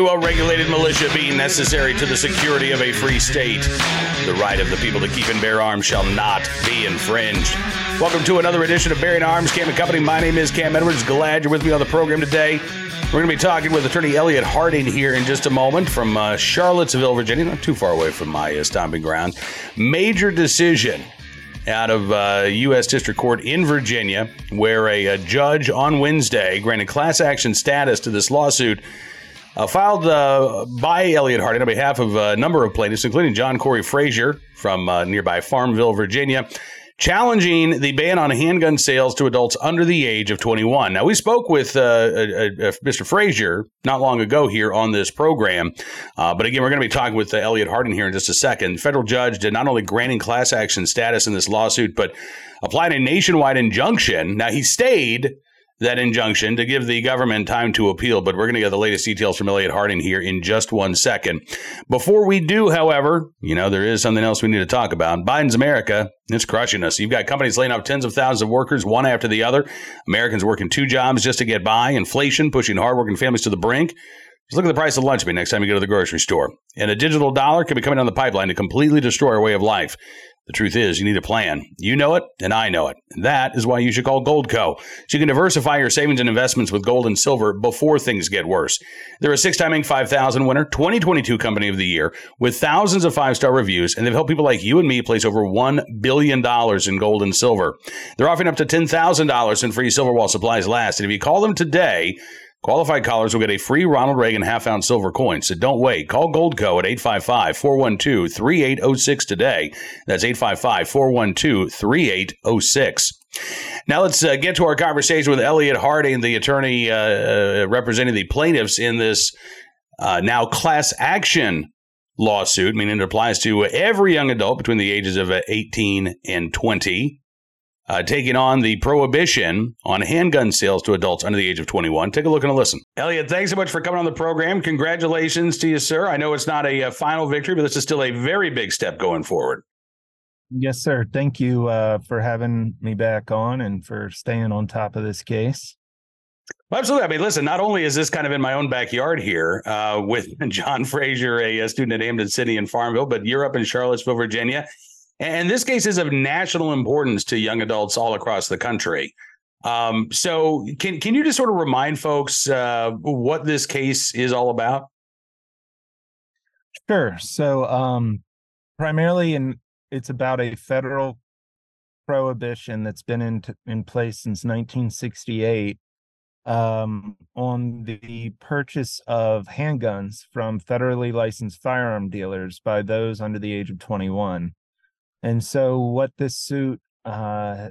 Well regulated militia being necessary to the security of a free state. The right of the people to keep and bear arms shall not be infringed. Welcome to another edition of Bearing Arms Cam and Company. My name is Cam Edwards. Glad you're with me on the program today. We're going to be talking with attorney Elliott Harding here in just a moment from uh, Charlottesville, Virginia, not too far away from my uh, stomping grounds. Major decision out of uh, U.S. District Court in Virginia, where a, a, judge on Wednesday granted class action status to this lawsuit uh, filed uh, by Elliott Harding on behalf of a number of plaintiffs, including John Corey Fraser from uh, nearby Farmville, Virginia challenging the ban on handgun sales to adults under the age of 21. Now, we spoke with uh, Mr. Fraser not long ago here on this program, uh, but again, we're going to be talking with uh, Elliott Harding here in just a second. Federal judge did not only granting class action status in this lawsuit, but applied a nationwide injunction. Now, he stayed that injunction to give the government time to appeal. But we're going to get the latest details from Elliott Harding here in just one second. Before we do, however, you know, there is something else we need to talk about. Biden's America, it's crushing us. You've got companies laying off tens of thousands of workers, one after the other. Americans working two jobs just to get by. Inflation pushing hardworking families to the brink. Just look at the price of lunch meat next time you go to the grocery store. And a digital dollar could be coming down the pipeline to completely destroy our way of life. The truth is, you need a plan. You know it, and I know it. And that is why you should call Goldco. So you can diversify your savings and investments with gold and silver before things get worse. They're a six time Inc. 5000 winner, 2022 Company of the Year, with thousands of five star reviews, and they've helped people like you and me place over $1 billion in gold and silver. They're offering up to $10,000 in free silver while supplies last. And if you call them today, Qualified callers will get a free Ronald Reagan half ounce silver coin. So don't wait. Call Goldco at 855 412 3806 today. That's 855 412 3806. Now let's uh, get to our conversation with Elliott Harding, the attorney uh, uh, representing the plaintiffs in this uh, now class action lawsuit, meaning it applies to every young adult between the ages of uh, 18 and 20 uh, taking on the prohibition on handgun sales to adults under the age of 21. Take a look and a listen. Elliott, thanks so much for coming on the program. Congratulations to you, sir. I know it's not a, a final victory, but this is still a very big step going forward. Yes, sir. Thank you uh, for having me back on and for staying on top of this case. Well, absolutely. I mean, listen, not only is this kind of in my own backyard here uh, with John Fraser, a, a student at Hampden-Sydney in Farmville, but you're up in Charlottesville, Virginia. And this case is of national importance to young adults all across the country. Um, so, can can you just sort of remind folks uh, what this case is all about? Sure. So, um, primarily, in it's about a federal prohibition that's been in in place since 1968 um, on the purchase of handguns from federally licensed firearm dealers by those under the age of 21. And so, what this suit uh,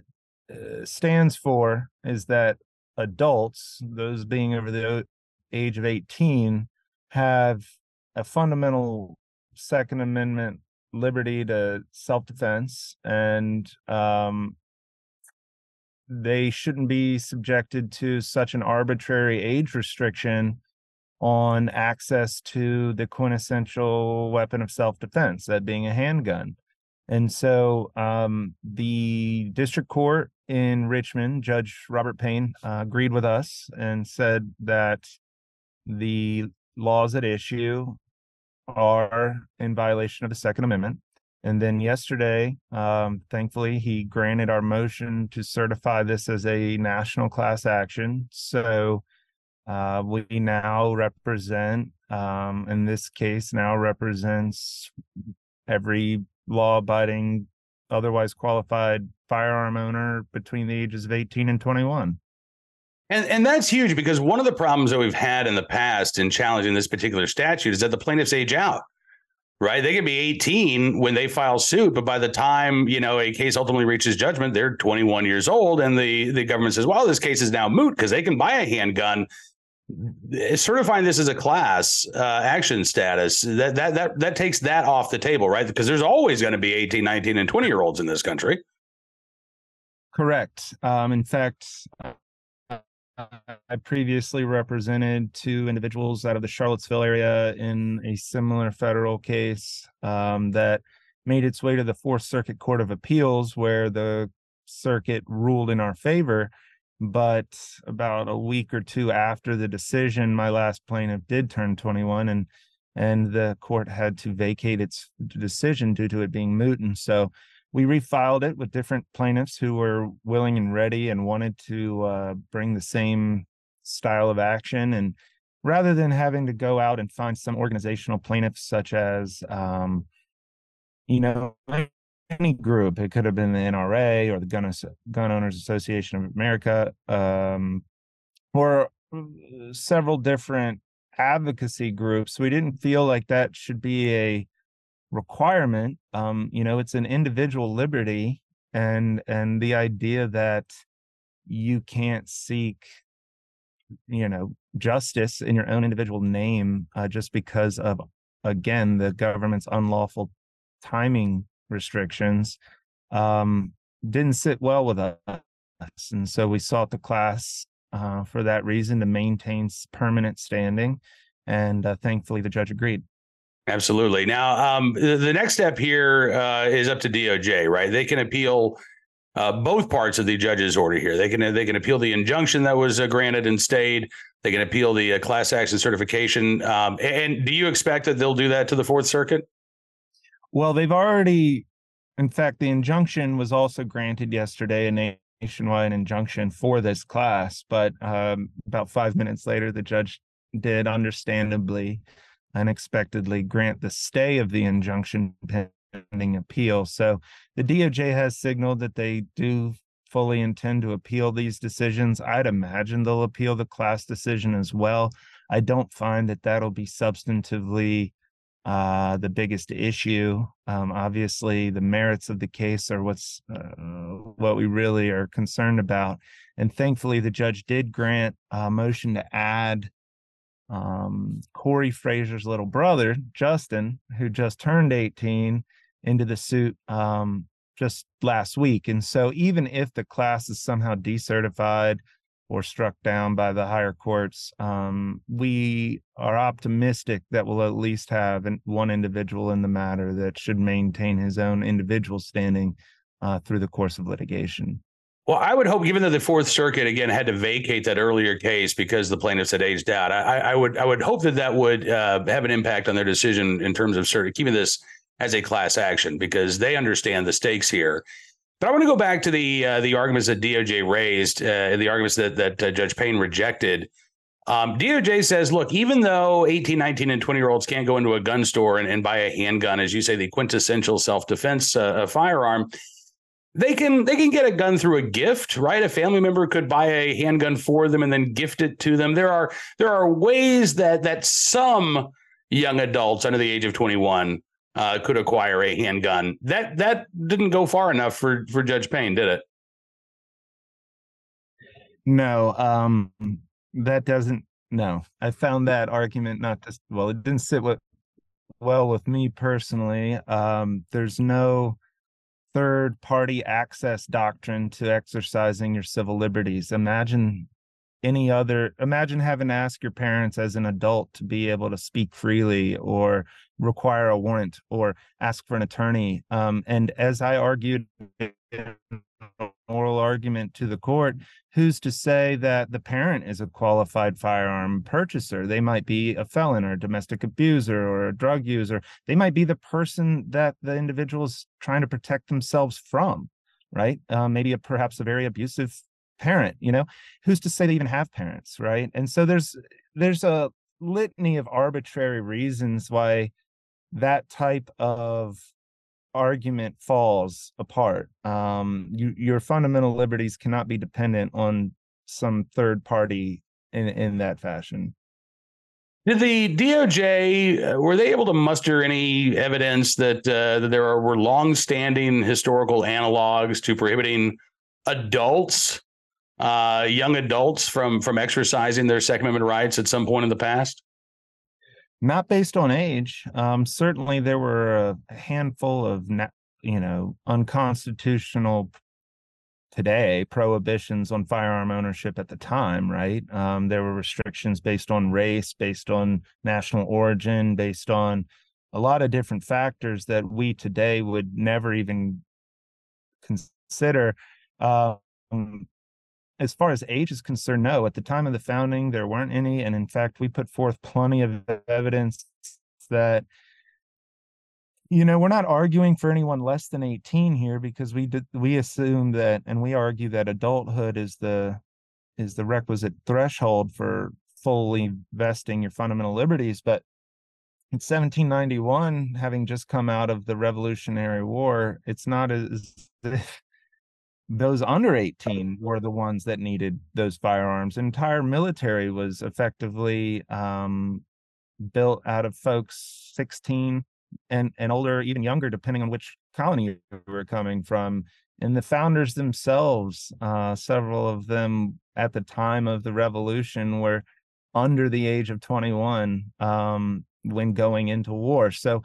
uh, stands for is that adults, those being over the age of 18, have a fundamental Second Amendment liberty to self defense, and um, they shouldn't be subjected to such an arbitrary age restriction on access to the quintessential weapon of self defense, that being a handgun. And so um, the district court in Richmond, Judge Robert Payne, uh, agreed with us and said that the laws at issue are in violation of the Second Amendment. And then yesterday, um, thankfully, he granted our motion to certify this as a national class action. So uh, we now represent, um, in this case, now represents every law abiding, otherwise qualified firearm owner between the ages of 18 and 21. And, and that's huge because one of the problems that we've had in the past in challenging this particular statute is that the plaintiffs age out, right? They can be 18 when they file suit, but by the time, you know, a case ultimately reaches judgment, they're 21 years old. And the, the government says, well, this case is now moot because they can buy a handgun certifying this as a class uh, action status that that that that takes that off the table right? Because there's always going to be 18 19 and 20 year olds in this country. Correct. Um, in fact i previously represented two individuals out of the charlottesville area in a similar federal case um, that made its way to the fourth circuit court of appeals where the circuit ruled in our favor but about a week or two after the decision, my last plaintiff did turn 21 and and the court had to vacate its decision due to it being moot. And so we refiled it with different plaintiffs who were willing and ready and wanted to uh, bring the same style of action. And rather than having to go out and find some organizational plaintiffs, such as, um, you know, any group, it could have been the NRA or the Gun, Gun Owners Association of America, um, or uh, several different advocacy groups. We didn't feel like that should be a requirement um you know it's an individual liberty and and the idea that you can't seek you know justice in your own individual name uh, just because of again the government's unlawful timing restrictions um didn't sit well with us and so we sought the class uh, for that reason to maintain permanent standing and uh, thankfully the judge agreed Absolutely. Now, um, the, next step here uh, is up to DOJ, right? They can appeal uh, both parts of the judge's order here. They can they can appeal the injunction that was uh, granted and stayed. They can appeal the uh, class action certification. Um, and do you expect that they'll do that to the Fourth Circuit? Well, they've already. In fact, the injunction was also granted yesterday, a nationwide injunction for this class. But um, about five minutes later, the judge did, understandably, unexpectedly grant the stay of the injunction pending appeal. So the DOJ has signaled that they do fully intend to appeal these decisions. I'd imagine they'll appeal the class decision as well. I don't find that that'll be substantively uh, the biggest issue. Um, obviously, the merits of the case are what's uh, what we really are concerned about. And thankfully, the judge did grant a motion to add um, Corey Fraser's little brother, Justin, who just turned 18, into the suit um, just last week. And so, even if the class is somehow decertified or struck down by the higher courts, um, we are optimistic that we'll at least have one individual in the matter that should maintain his own individual standing uh, through the course of litigation. Well, I would hope, given that the Fourth Circuit again had to vacate that earlier case because the plaintiffs had aged out, I, I would I would hope that that would uh, have an impact on their decision in terms of keeping this as a class action because they understand the stakes here. But I want to go back to the uh, the arguments that DOJ raised, uh, the arguments that that uh, Judge Payne rejected. Um, DOJ says, look, even though 18, 19, and 20 year olds can't go into a gun store and, and buy a handgun, as you say, the quintessential self defense uh, firearm, they can they can get a gun through a gift right a family member could buy a handgun for them and then gift it to them there are there are ways that that some young adults under the age of 21 uh, could acquire a handgun. That that didn't go far enough for for judge payne did it? No um that doesn't no. I found that argument not just well it didn't sit with well with me personally. Um there's no third party access doctrine to exercising your civil liberties. Imagine any other imagine having to ask your parents as an adult to be able to speak freely or require a warrant or ask for an attorney. Um, and as i argued oral argument to the court who's to say that the parent is a qualified firearm purchaser? They might be a felon or a domestic abuser or a drug user. They might be the person that the individual is trying to protect themselves from right? Uh, maybe a perhaps a very abusive parent you know who's to say they even have parents right and so there's there's a litany of arbitrary reasons why that type of argument falls apart. Um, you, your fundamental liberties cannot be dependent on some third party in in that fashion. Did the DOJ uh, were they able to muster any evidence that uh, that there were long-standing historical analogs to prohibiting adults, uh, young adults, from from exercising their Second Amendment rights at some point in the past? not based on age. Um, certainly, there were a handful of you know unconstitutional today prohibitions on firearm ownership at the time. Right? Um, there were restrictions based on race, based on national origin, based on a lot of different factors that we today would never even consider. Um, as far as age is concerned, no. At the time of the founding, there weren't any, and in fact, we put forth plenty of evidence that you know we're not arguing for anyone less than 18 here because we did we assume that and we argue that adulthood is the is the requisite threshold for fully vesting your fundamental liberties but in 1791 having just come out of the revolutionary war it's not as if those under 18 were the ones that needed those firearms entire military was effectively um, built out of folks 16 and and older, even younger, depending on which colony you were coming from. And the founders themselves, uh, several of them at the time of the revolution were under the age of 21 um, when going into war. So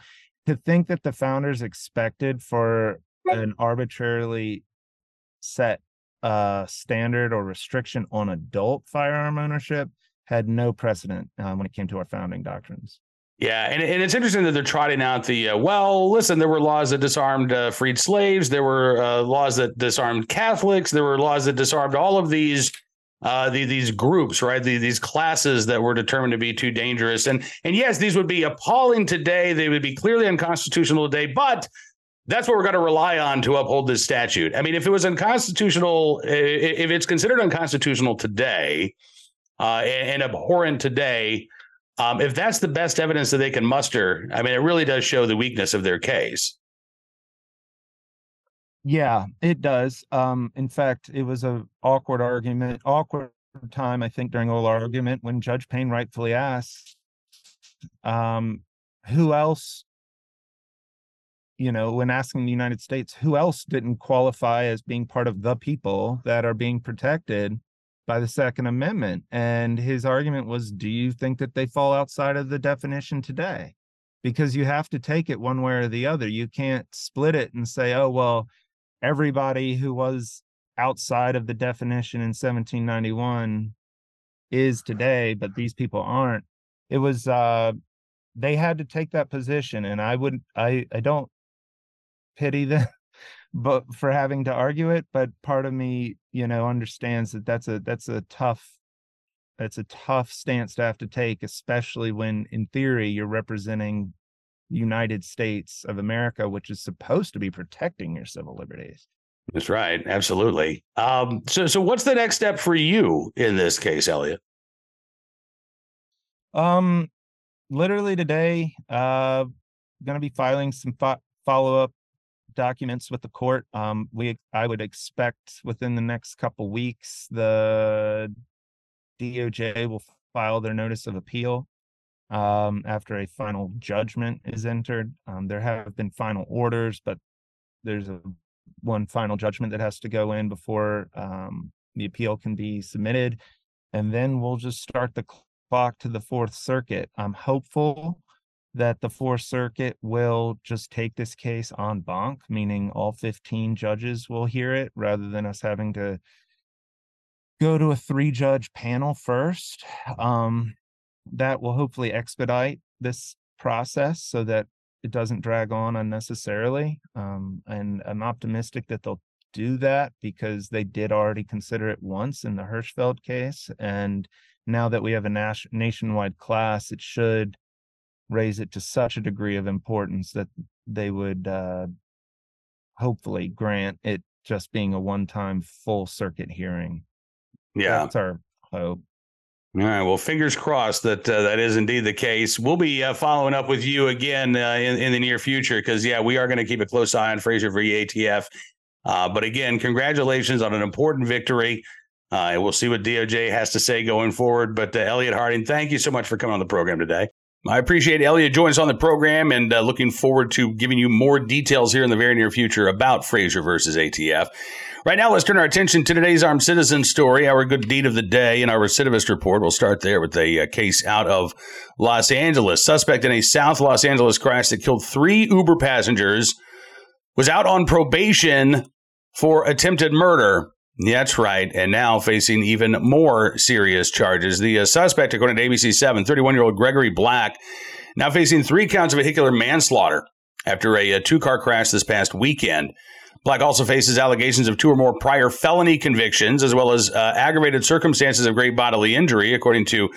to think that the founders expected for an arbitrarily set a standard or restriction on adult firearm ownership had no precedent uh, when it came to our founding doctrines. Yeah, and, and it's interesting that they're trotting out the uh, well. Listen, there were laws that disarmed uh, freed slaves. There were uh, laws that disarmed Catholics. There were laws that disarmed all of these uh, the, these groups, right? The, these classes that were determined to be too dangerous. And and yes, these would be appalling today. They would be clearly unconstitutional today. But that's what we're going to rely on to uphold this statute. I mean, if it was unconstitutional, if it's considered unconstitutional today uh, and abhorrent today um, if that's the best evidence that they can muster, I mean, it really does show the weakness of their case. Yeah, it does. Um, in fact, it was a awkward argument, awkward time, I think, during oral argument when Judge Payne rightfully asked, um, who else, you know, when asking the United States, who else didn't qualify as being part of the people that are being protected by the Second Amendment. And his argument was do you think that they fall outside of the definition today? Because you have to take it one way or the other. You can't split it and say, oh, well, everybody who was outside of the definition in 1791 is today, but these people aren't. It was, uh, they had to take that position. And I would, I, I don't pity them but for having to argue it but part of me you know understands that that's a that's a tough that's a tough stance to have to take especially when in theory you're representing the united states of america which is supposed to be protecting your civil liberties. That's right absolutely. Um, so so what's the next step for you in this case elliott? Um literally today uh going to be filing some fo- follow-up documents with the court. Um, we I would expect within the next couple weeks the DOJ will file their notice of appeal um, after a final judgment is entered. Um, there have been final orders, but there's a one final judgment that has to go in before um, the appeal can be submitted, and then we'll just start the clock to the Fourth Circuit. I'm hopeful that the Fourth Circuit will just take this case en banc, meaning all 15 judges will hear it rather than us having to go to a three judge panel first. Um, that will hopefully expedite this process so that it doesn't drag on unnecessarily. Um, and I'm optimistic that they'll do that because they did already consider it once in the Hirschfeld case. And now that we have a nas- nationwide class, it should raise it to such a degree of importance that they would uh, hopefully grant it just being a one-time full circuit hearing. Yeah, that's our hope. All right. Well, fingers crossed that uh, that is indeed the case. We'll be uh, following up with you again uh, in, in the near future because, yeah, we are going to keep a close eye on Fraser v. ATF. Uh, but again, congratulations on an important victory. Uh, we'll see what DOJ has to say going forward. But uh, Elliott Harding, thank you so much for coming on the program today. I appreciate Elliott joining us on the program and uh, looking forward to giving you more details here in the very near future about Fraser versus ATF. Right now, let's turn our attention to today's armed citizen story, our good deed of the day, and our recidivist report. We'll start there with a, a case out of Los Angeles. Suspect in a South Los Angeles crash that killed three Uber passengers was out on probation for attempted murder. That's right. And now facing even more serious charges. The uh, suspect, according to ABC 7, 31 year old Gregory Black, now facing three counts of vehicular manslaughter after a, a two car crash this past weekend. Black also faces allegations of two or more prior felony convictions, as well as uh, aggravated circumstances of great bodily injury, according to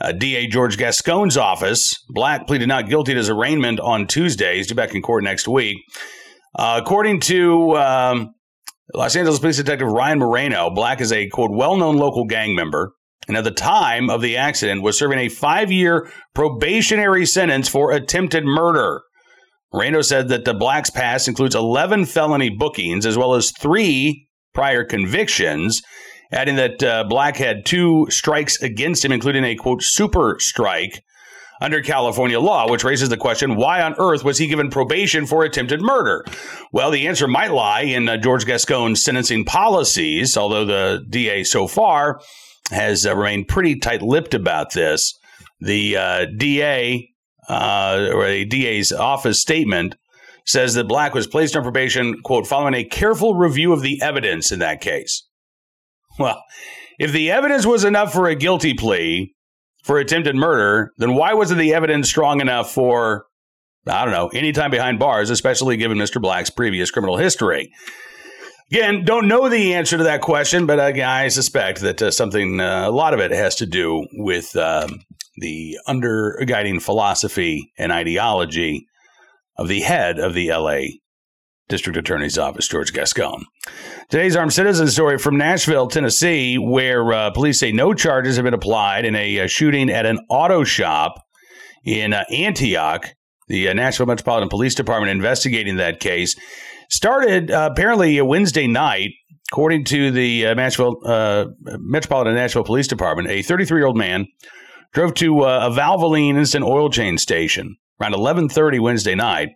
uh, DA George Gascon's office. Black pleaded not guilty to his arraignment on Tuesday. He's due back in court next week. Uh, according to um, Los Angeles Police Detective Ryan Moreno, Black is a quote well known local gang member, and at the time of the accident was serving a five year probationary sentence for attempted murder. Moreno said that the Black's past includes 11 felony bookings as well as three prior convictions, adding that uh, Black had two strikes against him, including a quote super strike under California law, which raises the question why on earth was he given probation for attempted murder? Well, the answer might lie in uh, George Gascon's sentencing policies, although the DA so far has uh, remained pretty tight lipped about this. The uh, DA uh, or a DA's office statement says that Black was placed on probation, quote, following a careful review of the evidence in that case. Well, if the evidence was enough for a guilty plea for attempted murder, then why wasn't the evidence strong enough for, I don't know, any time behind bars, especially given Mr. Black's previous criminal history? Again, don't know the answer to that question, but uh, I suspect that uh, something, uh, a lot of it has to do with um, the underguiding philosophy and ideology of the head of the LA District Attorney's Office, George Gascon. Today's armed citizen story from Nashville, Tennessee, where uh, police say no charges have been applied in a uh, shooting at an auto shop in uh, Antioch. The uh, Nashville Metropolitan Police Department investigating that case started uh, apparently a Wednesday night. According to the uh, Nashville Metropolitan Nashville Police Department, a 33 year old man drove to uh, a Valvoline instant oil change station around 11:30 Wednesday night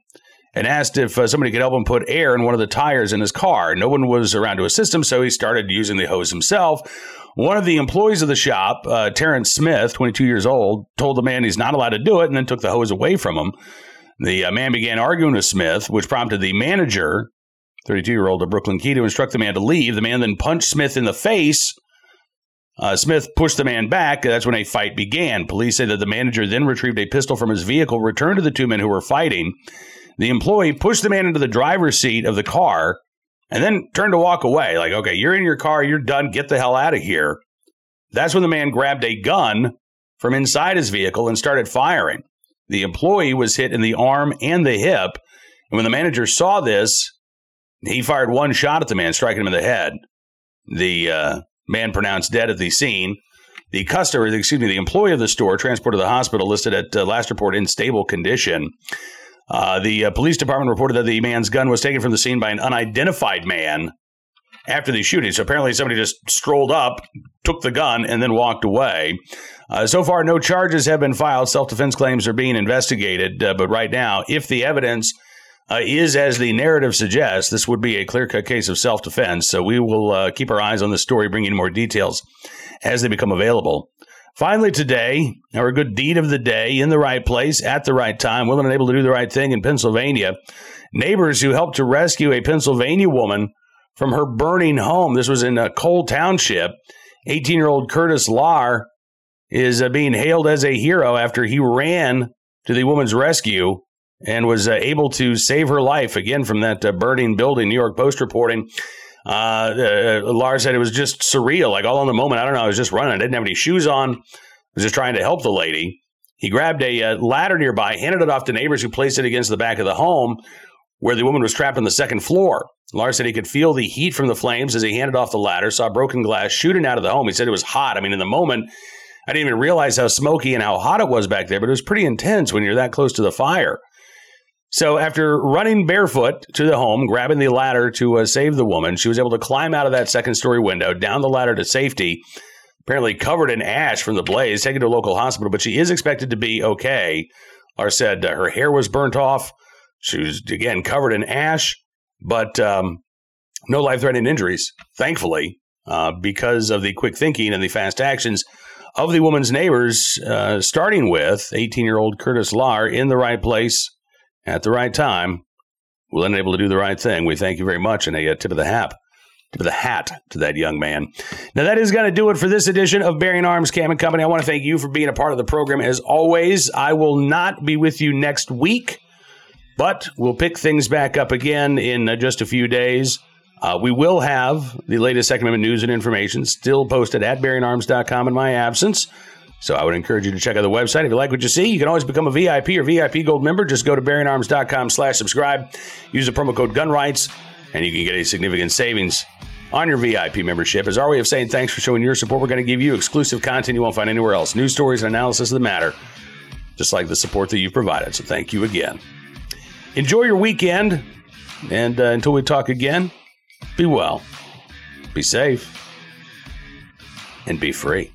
and asked if uh, somebody could help him put air in one of the tires in his car. No one was around to assist him, so he started using the hose himself. One of the employees of the shop, uh, Terrence Smith, 22 years old, told the man he's not allowed to do it and then took the hose away from him. The uh, man began arguing with Smith, which prompted the manager, 32 year old of Brooklyn Key, to instruct the man to leave. The man then punched Smith in the face uh, Smith pushed the man back. That's when a fight began. Police say that the manager then retrieved a pistol from his vehicle, returned to the two men who were fighting. The employee pushed the man into the driver's seat of the car and then turned to walk away. Like, okay, you're in your car, you're done, get the hell out of here. That's when the man grabbed a gun from inside his vehicle and started firing. The employee was hit in the arm and the hip. And when the manager saw this, he fired one shot at the man, striking him in the head. The uh, man pronounced dead at the scene. The customer, excuse me, the employee of the store transported to the hospital, listed at uh, last report in stable condition. Uh, the uh, police department reported that the man's gun was taken from the scene by an unidentified man after the shooting. So apparently, somebody just strolled up, took the gun, and then walked away. Uh, so far, no charges have been filed. Self defense claims are being investigated. Uh, but right now, if the evidence uh, is as the narrative suggests, this would be a clear cut case of self defense. So we will uh, keep our eyes on the story, bringing more details as they become available. Finally, today, our good deed of the day in the right place at the right time, willing and able to do the right thing in Pennsylvania. Neighbors who helped to rescue a Pennsylvania woman from her burning home. This was in a coal Township. 18 year old Curtis Lar is uh, being hailed as a hero after he ran to the woman's rescue and was uh, able to save her life again from that uh, burning building. New York Post reporting. Uh, uh, Lars said it was just surreal, like all in the moment. I don't know. I was just running. I didn't have any shoes on. I was just trying to help the lady. He grabbed a uh, ladder nearby, handed it off to neighbors who placed it against the back of the home where the woman was trapped on the second floor. Lars said he could feel the heat from the flames as he handed off the ladder, saw broken glass shooting out of the home. He said it was hot. I mean, in the moment, I didn't even realize how smoky and how hot it was back there, but it was pretty intense when you're that close to the fire. So after running barefoot to the home, grabbing the ladder to uh, save the woman, she was able to climb out of that second story window, down the ladder to safety, apparently covered in ash from the blaze, taken to a local hospital, but she is expected to be okay. Lars said uh, her hair was burnt off. She was, again, covered in ash, but um, no life threatening injuries, thankfully, uh, because of the quick thinking and the fast actions of the woman's neighbors, uh, starting with 18 year old Curtis Lar in the right place at the right time, willing and able to do the right thing. We thank you very much, and a, a tip of the hat. The hat to that young man. Now, that is going to do it for this edition of Bearing Arms Cam and Company. I want to thank you for being a part of the program. As always, I will not be with you next week But we'll pick things back up again in uh, just a few days. Uh, we will have the latest Second Amendment news and information still posted at bearingarms.com in my absence. So I would encourage you to check out the website. If you like what you see, you can always become a VIP or VIP Gold member. Just go to bearingarms.com slash subscribe. Use the promo code GUNRIGHTS, and you can get a significant savings on your VIP membership. As our way of saying thanks for showing your support, we're going to give you exclusive content you won't find anywhere else. News stories and analysis of the matter, just like the support that you've provided. So thank you again. Enjoy your weekend, and uh, until we talk again, be well, be safe, and be free.